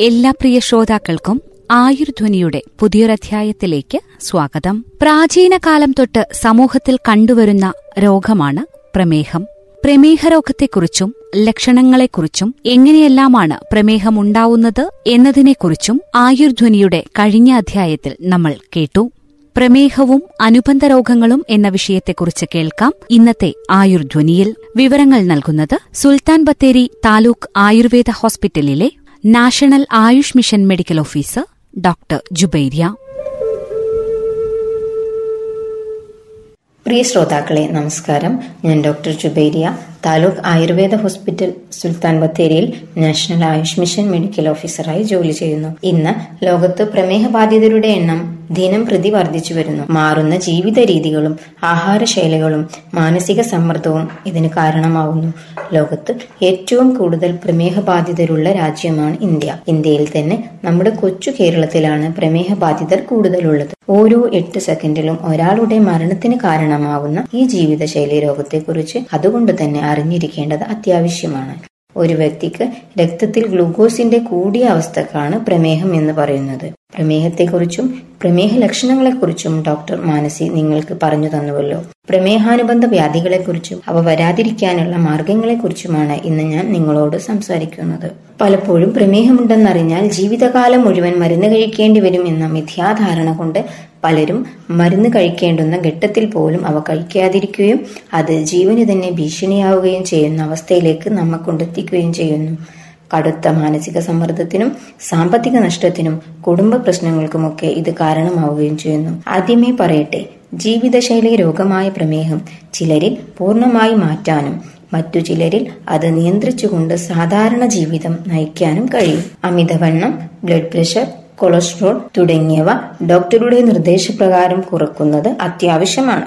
എല്ലാ പ്രിയ ശ്രോതാക്കൾക്കും ആയുർധ്വനിയുടെ പുതിയൊരധ്യായത്തിലേക്ക് സ്വാഗതം. പ്രാചീന കാലം തൊട്ട് സമൂഹത്തിൽ കണ്ടുവരുന്ന രോഗമാണ് പ്രമേഹം. പ്രമേഹ രോഗത്തെക്കുറിച്ചും ലക്ഷണങ്ങളെക്കുറിച്ചും എങ്ങനെയെല്ലാമാണ് പ്രമേഹം ഉണ്ടാവുന്നത് എന്നതിനെക്കുറിച്ചും ആയുർധ്വനിയുടെ കഴിഞ്ഞ അധ്യായത്തിൽ നമ്മൾ കേട്ടു. പ്രമേഹവും അനുബന്ധ രോഗങ്ങളും എന്ന വിഷയത്തെക്കുറിച്ച് കേൾക്കാം ഇന്നത്തെ ആയുർധ്വനിയിൽ. വിവരങ്ങൾ നൽകുന്നത് സുൽത്താൻ ബത്തേരി താലൂക്ക് ആയുർവേദ ഹോസ്പിറ്റലിലെ national AYUSH mission medical officer doctor Jubairiya. പ്രിയ ശ്രോതാക്കളെ നമസ്കാരം. ഞാൻ ഡോക്ടർ ജുബൈരിയ. താലൂക്ക് ആയുർവേദ ഹോസ്പിറ്റൽ സുൽത്താൻ ബത്തേരിയിൽ നാഷണൽ ആയുഷ് മിഷൻ മെഡിക്കൽ ഓഫീസറായി ജോലി ചെയ്യുന്നു. ഇന്ന് ലോകത്ത് പ്രമേഹ ബാധിതരുടെ എണ്ണം ദിനം പ്രതി വർദ്ധിച്ചു വരുന്നു. മാറുന്ന ജീവിത രീതികളും ആഹാരശൈലികളും മാനസിക സമ്മർദ്ദവും ഇതിന് കാരണമാവുന്നു. ലോകത്ത് ഏറ്റവും കൂടുതൽ പ്രമേഹ ബാധിതരുള്ള രാജ്യമാണ് ഇന്ത്യ. ഇന്ത്യയിൽ തന്നെ നമ്മുടെ കൊച്ചു കേരളത്തിലാണ് പ്രമേഹ ബാധിതർ കൂടുതലുള്ളത്. ഓരോ എട്ട് സെക്കൻഡിലും ഒരാളുടെ മരണത്തിന് കാരണമാവുന്ന ഈ ജീവിതശൈലി രോഗത്തെക്കുറിച്ച് അതുകൊണ്ട് തന്നെ അറിഞ്ഞിരിക്കേണ്ടത് അത്യാവശ്യമാണ്. ഒരു വ്യക്തിക്ക് രക്തത്തിൽ ഗ്ലൂക്കോസിന്റെ കൂടിയ അവസ്ഥക്കാണ് പ്രമേഹം എന്ന് പറയുന്നത്. പ്രമേഹത്തെക്കുറിച്ചും പ്രമേഹ ലക്ഷണങ്ങളെക്കുറിച്ചും ഡോക്ടർ മാനസി നിങ്ങൾക്ക് പറഞ്ഞു തന്നുവല്ലോ. പ്രമേഹാനുബന്ധ വ്യാധികളെക്കുറിച്ചും അവ വരാതിരിക്കാനുള്ള മാർഗങ്ങളെക്കുറിച്ചുമാണ് ഇന്ന് ഞാൻ നിങ്ങളോട് സംസാരിക്കുന്നത്. പലപ്പോഴും പ്രമേഹമുണ്ടെന്നറിഞ്ഞാൽ ജീവിതകാലം മുഴുവൻ മരുന്ന് കഴിക്കേണ്ടി വരും എന്ന മിഥ്യാധാരണ കൊണ്ട് പലരും മരുന്ന് കഴിക്കേണ്ടുന്ന ഘട്ടത്തിൽ പോലും അവ കഴിക്കാതിരിക്കുകയും അത് ജീവന് തന്നെ ഭീഷണിയാവുകയും ചെയ്യുന്ന അവസ്ഥയിലേക്ക് നമ്മെ കൊണ്ടെത്തിക്കുകയും ചെയ്യുന്നു. കടുത്ത മാനസിക സമ്മർദ്ദത്തിനും സാമ്പത്തിക നഷ്ടത്തിനും കുടുംബ പ്രശ്നങ്ങൾക്കുമൊക്കെ ഇത് കാരണമാവുകയും ചെയ്യുന്നു. ആദ്യമേ പറയട്ടെ ജീവിതശൈലി രോഗമായ പ്രമേഹം ചിലരിൽ പൂർണമായി മാറ്റാനും മറ്റു ചിലരിൽ അത് നിയന്ത്രിച്ചുകൊണ്ട് സാധാരണ ജീവിതം നയിക്കാനും കഴിയും. അമിതവണ്ണം ബ്ലഡ് പ്രഷർ കൊളസ്ട്രോൾ തുടങ്ങിയവ ഡോക്ടറുടെ നിർദ്ദേശപ്രകാരം കുറക്കുന്നത് അത്യാവശ്യമാണ്.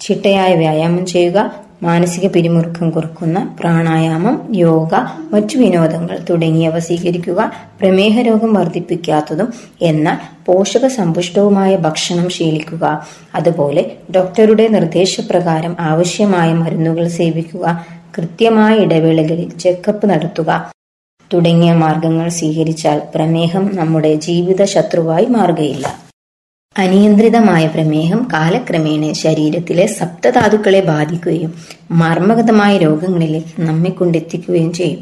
ചിട്ടയായ വ്യായാമം ചെയ്യുക മാനസിക പിരിമുറുക്കം കുറക്കുന്ന പ്രാണായാമം യോഗ മറ്റു വിനോദങ്ങൾ തുടങ്ങിയവ സ്വീകരിക്കുക പ്രമേഹ രോഗം വർദ്ധിപ്പിക്കാത്തതും എന്നാൽ പോഷക സമ്പുഷ്ടവുമായ ഭക്ഷണം ശീലിക്കുക. അതുപോലെ ഡോക്ടറുടെ നിർദ്ദേശപ്രകാരം ആവശ്യമായ മരുന്നുകൾ സേവിക്കുക കൃത്യമായ ഇടവേളകളിൽ ചെക്കപ്പ് നടത്തുക തുടങ്ങിയ മാർഗങ്ങൾ സ്വീകരിച്ചാൽ പ്രമേഹം നമ്മുടെ ജീവിത ശത്രുവായി മാറുകയില്ല. അനിയന്ത്രിതമായ പ്രമേഹം കാലക്രമേണ ശരീരത്തിലെ സപ്തധാതുക്കളെ ബാധിക്കുകയും മർമ്മഗതമായ രോഗങ്ങളിലേക്ക് നമ്മെ കൊണ്ടെത്തിക്കുകയും ചെയ്യും.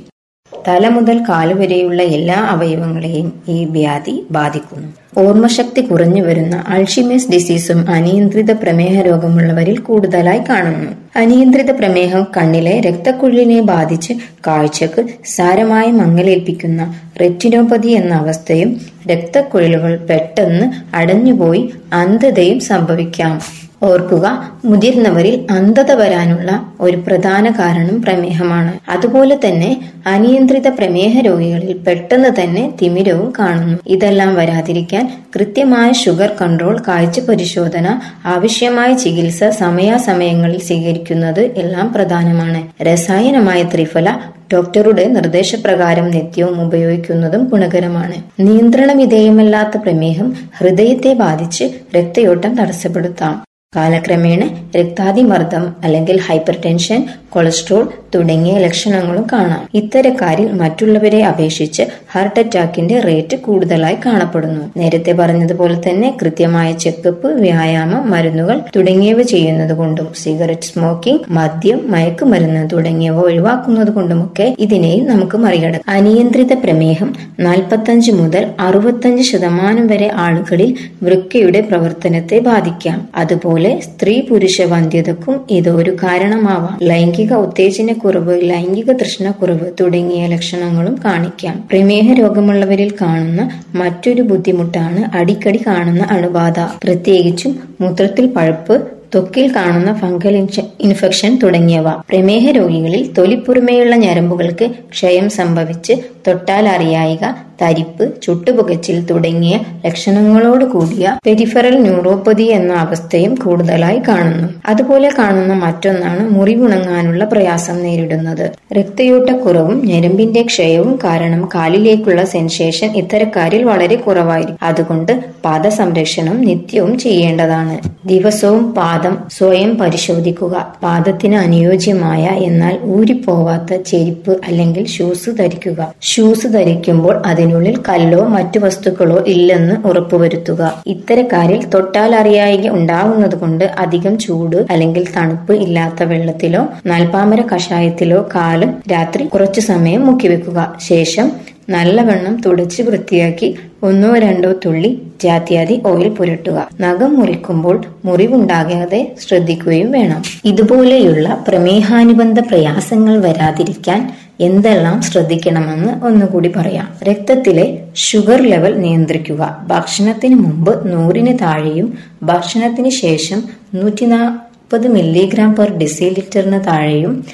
തല മുതൽ കാലുവരെയുള്ള എല്ലാ അവയവങ്ങളെയും ഈ വ്യാധി ബാധിക്കുന്നു. ഓർമ്മശക്തി കുറഞ്ഞു വരുന്ന അൾഷിമേസ് ഡിസീസും അനിയന്ത്രിത പ്രമേഹ രോഗമുള്ളവരിൽ കൂടുതലായി കാണുന്നു. അനിയന്ത്രിത പ്രമേഹം കണ്ണിലെ രക്തക്കുഴലിനെ ബാധിച്ച് കാഴ്ചക്ക് സാരമായി മങ്ങലേൽപ്പിക്കുന്ന റെറ്റിനോപതി എന്ന അവസ്ഥയും രക്തക്കുഴലുകൾ പെട്ടെന്ന് അടഞ്ഞുപോയി അന്ധതയും സംഭവിക്കാം. ഓർക്കുക മുതിർന്നവരിൽ അന്ധത വരാനുള്ള ഒരു പ്രധാന കാരണം പ്രമേഹമാണ്. അതുപോലെ തന്നെ അനിയന്ത്രിത പ്രമേഹ രോഗികളിൽ പെട്ടെന്ന് തന്നെ തിമിരവും കാണുന്നു. ഇതെല്ലാം വരാതിരിക്കാൻ കൃത്യമായ ഷുഗർ കൺട്രോൾ കാഴ്ച പരിശോധന ആവശ്യമായ ചികിത്സ സമയാസമയങ്ങളിൽ സ്വീകരിക്കുന്നത് എല്ലാം പ്രധാനമാണ്. രസായനമായ ത്രിഫല ഡോക്ടറുടെ നിർദ്ദേശപ്രകാരം നിത്യവും ഉപയോഗിക്കുന്നതും ഗുണകരമാണ്. നിയന്ത്രണ വിധേയമല്ലാത്ത പ്രമേഹം ഹൃദയത്തെ ബാധിച്ച് രക്തയോട്ടം തടസ്സപ്പെടുത്താം. കാലക്രമേണ രക്താതിമർദ്ദം അല്ലെങ്കിൽ ഹൈപ്പർ ടെൻഷൻ കൊളസ്ട്രോൾ തുടങ്ങിയ ലക്ഷണങ്ങളും കാണാം. ഇത്തരക്കാരിൽ മറ്റുള്ളവരെ അപേക്ഷിച്ച് ഹാർട്ട് അറ്റാക്കിന്റെ റേറ്റ് കൂടുതലായി കാണപ്പെടുന്നു. നേരത്തെ പറഞ്ഞതുപോലെ തന്നെ കൃത്യമായ ചെക്കപ്പ് വ്യായാമം മരുന്നുകൾ തുടങ്ങിയവ ചെയ്യുന്നത് കൊണ്ടും സിഗരറ്റ് സ്മോക്കിംഗ് മദ്യം മയക്കുമരുന്ന് തുടങ്ങിയവ ഒഴിവാക്കുന്നത് കൊണ്ടുമൊക്കെ ഇതിനെയും നമുക്ക് മറികടക്കാം. അനിയന്ത്രിത പ്രമേഹം നാൽപ്പത്തഞ്ച് മുതൽ അറുപത്തഞ്ച് ശതമാനം വരെ ആളുകളിൽ വൃക്കയുടെ പ്രവർത്തനത്തെ ബാധിക്കാം. അതുപോലെ സ്ത്രീ പുരുഷ വന്ധ്യതക്കും ഇത് ഒരു കാരണമാവാം. ലൈംഗിക ഉത്തേജനക്കുറവ് ലൈംഗിക തൃഷ്ണക്കുറവ് തുടങ്ങിയ ലക്ഷണങ്ങളും കാണിക്കാം. പ്രമേഹ രോഗമുള്ളവരിൽ കാണുന്ന മറ്റൊരു ബുദ്ധിമുട്ടാണ് അടിക്കടി കാണുന്ന അണുബാധ. പ്രത്യേകിച്ചും മൂത്രത്തിൽ പഴുപ്പ് ത്വക്കിൽ കാണുന്ന ഫംഗൽ ഇൻഫെക്ഷൻ തുടങ്ങിയവ. പ്രമേഹ രോഗികളിൽ തൊലിപ്പുറമേയുള്ള ഞരമ്പുകൾക്ക് ക്ഷയം സംഭവിച്ച് തൊട്ടാൽ അറിയായിക തരിപ്പ് ചുട്ടുപുകച്ചിൽ തുടങ്ങിയ ലക്ഷണങ്ങളോട് കൂടിയ പെരിഫറൽ ന്യൂറോപ്പതി എന്ന അവസ്ഥയും കൂടുതലായി കാണുന്നു. അതുപോലെ കാണുന്ന മറ്റൊന്നാണ് മുറിവുണങ്ങാനുള്ള പ്രയാസം നേരിടുന്നത്. രക്തയൂട്ടക്കുറവും ഞരമ്പിന്റെ ക്ഷയവും കാരണം കാലിലേക്കുള്ള സെൻസേഷൻ ഇത്തരക്കാരിൽ വളരെ കുറവായിരിക്കും. അതുകൊണ്ട് പാദ സംരക്ഷണം നിത്യവും ചെയ്യേണ്ടതാണ്. ദിവസവും പാദം സ്വയം പരിശോധിക്കുക. പാദത്തിന് അനുയോജ്യമായ എന്നാൽ ഊരിപ്പോവാത്ത ചെരുപ്പ് അല്ലെങ്കിൽ ഷൂസ് ധരിക്കുക. ഷൂസ് ധരിക്കുമ്പോൾ അതിനുള്ളിൽ കല്ലോ മറ്റു വസ്തുക്കളോ ഇല്ലെന്ന് ഉറപ്പുവരുത്തുക. ഇത്തരക്കാരിൽ തൊട്ടാൽ അറിയായിക ഉണ്ടാവുന്നത് കൊണ്ട് അധികം ചൂട് അല്ലെങ്കിൽ തണുപ്പ് ഇല്ലാത്ത വെള്ളത്തിലോ നാൽപ്പാമര കഷായത്തിലോ കാലും രാത്രി കുറച്ചു സമയം മുക്കിവെക്കുക. ശേഷം നല്ലവണ്ണം തുടച്ച് വൃത്തിയാക്കി ഒന്നോ രണ്ടോ തുള്ളി ജാത്യാതി ഓയിൽ പുരട്ടുക. നഖം മുറിക്കുമ്പോൾ മുറിവുണ്ടാകാതെ ശ്രദ്ധിക്കുകയും വേണം. ഇതുപോലെയുള്ള പ്രമേഹാനുബന്ധ പ്രയാസങ്ങൾ വരാതിരിക്കാൻ എന്തെല്ലാം ശ്രദ്ധിക്കണമെന്ന് ഒന്നുകൂടി പറയാം. രക്തത്തിലെ ഷുഗർ ലെവൽ നിയന്ത്രിക്കുക. ഭക്ഷണത്തിന് മുമ്പ് നൂറിന് താഴെയും ഭക്ഷണത്തിന് ശേഷം നൂറ്റി നാൽപ്പത് മില്ലിഗ്രാം പെർ ഡെസിലിറ്ററിന് താഴെയും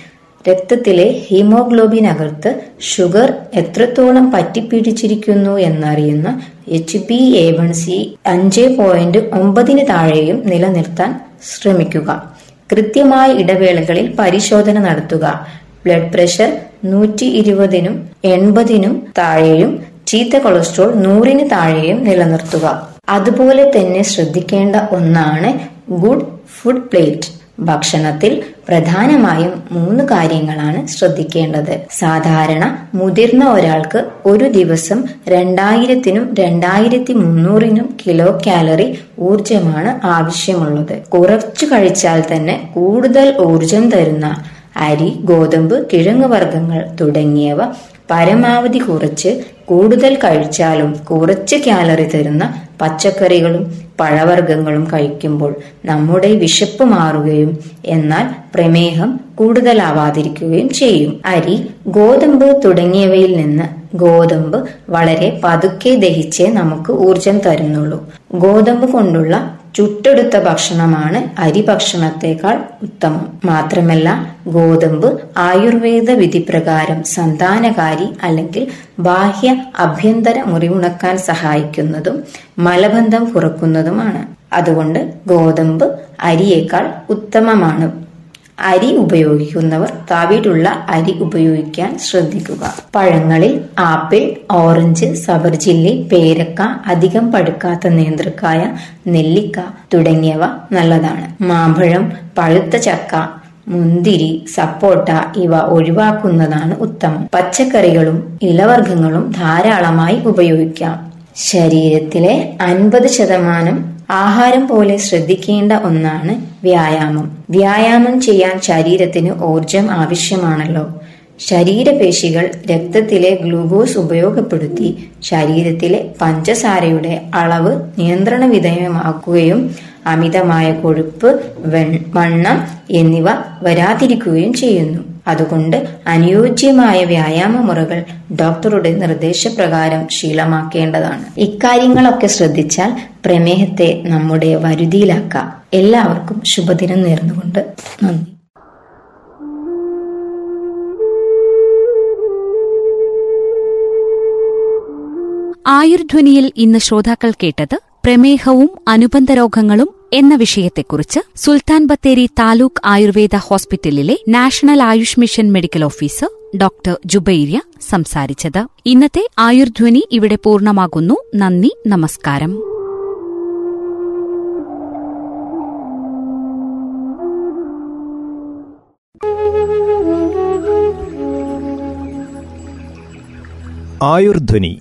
രക്തത്തിലെ ഹീമോഗ്ലോബിൻ അകർത്ത് ഷുഗർ എത്രത്തോളം പറ്റിപ്പിടിച്ചിരിക്കുന്നു എന്നറിയുന്ന H B A one C അഞ്ച് പോയിന്റ് ഒമ്പതിന് താഴെയും നിലനിർത്താൻ ശ്രമിക്കുക. കൃത്യമായ ഇടവേളകളിൽ പരിശോധന നടത്തുക. ബ്ലഡ് പ്രഷർ നൂറ്റി ഇരുപതിനും എൺപതിനും താഴെയും ചീത്ത കൊളസ്ട്രോൾ നൂറിന് താഴെയും നിലനിർത്തുക. അതുപോലെ തന്നെ ശ്രദ്ധിക്കേണ്ട ഒന്നാണ് ഗുഡ് ഫുഡ് പ്ലേറ്റ്. ഭക്ഷണത്തിൽ പ്രധാനമായും മൂന്ന് കാര്യങ്ങളാണ് ശ്രദ്ധിക്കേണ്ടത്. സാധാരണ മുതിർന്ന ഒരാൾക്ക് ഒരു ദിവസം രണ്ടായിരത്തിനും രണ്ടായിരത്തി മുന്നൂറിനും കിലോ കാലറി ഊർജമാണ് ആവശ്യമുള്ളത്. കുറച്ചു കഴിച്ചാൽ തന്നെ കൂടുതൽ ഊർജം തരുന്ന അരി ഗോതമ്പ് കിഴങ്ങ് വർഗങ്ങൾ തുടങ്ങിയവ പരമാവധി കുറച്ച് കൂടുതൽ കഴിച്ചാലും കുറച്ച് കാലറി തരുന്ന പച്ചക്കറികളും പഴവർഗങ്ങളും കഴിക്കുമ്പോൾ നമ്മുടെ വിശപ്പ് മാറുകയും എന്നാൽ പ്രമേഹം കൂടുതലാവാതിരിക്കുകയും ചെയ്യും. അരി ഗോതമ്പ് തുടങ്ങിയവയിൽ നിന്ന് ഗോതമ്പ് വളരെ പതുക്കെ ദഹിച്ചേ നമുക്ക് ഊർജം തരുന്നുള്ളൂ. ഗോതമ്പ് കൊണ്ടുള്ള ചുട്ടെടുത്ത ഭക്ഷണമാണ് അരി ഭക്ഷണത്തെക്കാൾ ഉത്തമം. മാത്രമല്ല ഗോതമ്പ് ആയുർവേദ വിധി പ്രകാരം സന്താനകാരി അല്ലെങ്കിൽ ബാഹ്യ അഭ്യന്തര മുറിവുണക്കാൻ സഹായിക്കുന്നതും മലബന്ധം കുറക്കുന്നതുമാണ്. അതുകൊണ്ട് ഗോതമ്പ് അരിയേക്കാൾ ഉത്തമമാണ്. അരി ഉപയോഗിക്കുന്നവർ തവിടുള്ള അരി ഉപയോഗിക്കാൻ ശ്രദ്ധിക്കുക. പഴങ്ങളിൽ ആപ്പിൾ ഓറഞ്ച് സബർജില്ലി പേരക്ക അധികം പഴുക്കാത്ത നേന്ത്രക്കായ നെല്ലിക്ക തുടങ്ങിയവ നല്ലതാണ്. മാമ്പഴം പഴുത്ത ചക്ക മുന്തിരി സപ്പോട്ട ഇവ ഒഴിവാക്കുന്നതാണ് ഉത്തമം. പച്ചക്കറികളും ഇലവർഗങ്ങളും ധാരാളമായി ഉപയോഗിക്കാം. ശരീരത്തിലെ അൻപത് ശതമാനം ആഹാരം പോലെ ശ്രദ്ധിക്കേണ്ട ഒന്നാണ് വ്യായാമം. വ്യായാമം ചെയ്യാൻ ശരീരത്തിന് ഊർജം ആവശ്യമാണല്ലോ. ശരീരപേശികൾ രക്തത്തിലെ ഗ്ലൂക്കോസ് ഉപയോഗപ്പെടുത്തി ശരീരത്തിലെ പഞ്ചസാരയുടെ അളവ് നിയന്ത്രണ വിധേയമാക്കുകയും അമിതമായ കൊഴുപ്പ് വണ്ണം എന്നിവ വരാതിരിക്കുകയും ചെയ്യുന്നു. അതുകൊണ്ട് അനുയോജ്യമായ വ്യായാമ മുറകൾ ഡോക്ടറുടെ നിർദ്ദേശപ്രകാരം ശീലമാക്കേണ്ടതാണ്. ഇക്കാര്യങ്ങളൊക്കെ ശ്രദ്ധിച്ചാൽ പ്രമേഹത്തെ നമ്മുടെ വരുതിയിലാക്കാം. എല്ലാവർക്കും ശുഭദിനം നേർന്നുകൊണ്ട് നന്ദി. ആയുർധ്വനിയിൽ ഇന്ന് ശ്രോതാക്കൾ കേട്ടത് പ്രമേഹവും അനുബന്ധ രോഗങ്ങളും എന്ന വിഷയത്തെക്കുറിച്ച് സുൽത്താൻ ബത്തേരി താലൂക്ക് ആയുർവേദ ഹോസ്പിറ്റലിലെ national AYUSH mission medical officer doctor Jubairiya സംസാരിച്ചത്. ഇന്നത്തെ ആയുർധ്വനി ഇവിടെ പൂർണമാകുന്നു. നന്ദി നമസ്കാരം. Ayurdhwani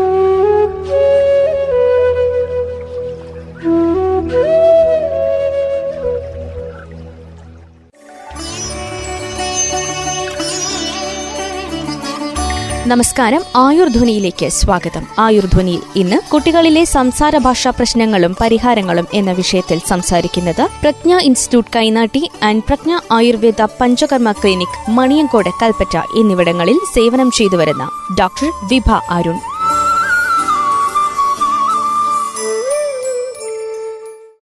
നമസ്കാരം. ആയുർധ്വനിയിലേക്ക് സ്വാഗതം. ആയുർധ്വനിയിൽ ഇന്ന് കുട്ടികളിലെ സംസാര ഭാഷാ പ്രശ്നങ്ങളും പരിഹാരങ്ങളും എന്ന വിഷയത്തിൽ സംസാരിക്കുന്നത് Prajna institute Kainatti and Prajna Ayurveda Panchakarma clinic Maniyankode Kalpetta എന്നിവിടങ്ങളിൽ സേവനം ചെയ്തുവരുന്ന ഡോക്ടർ വിഭ അരുൺ.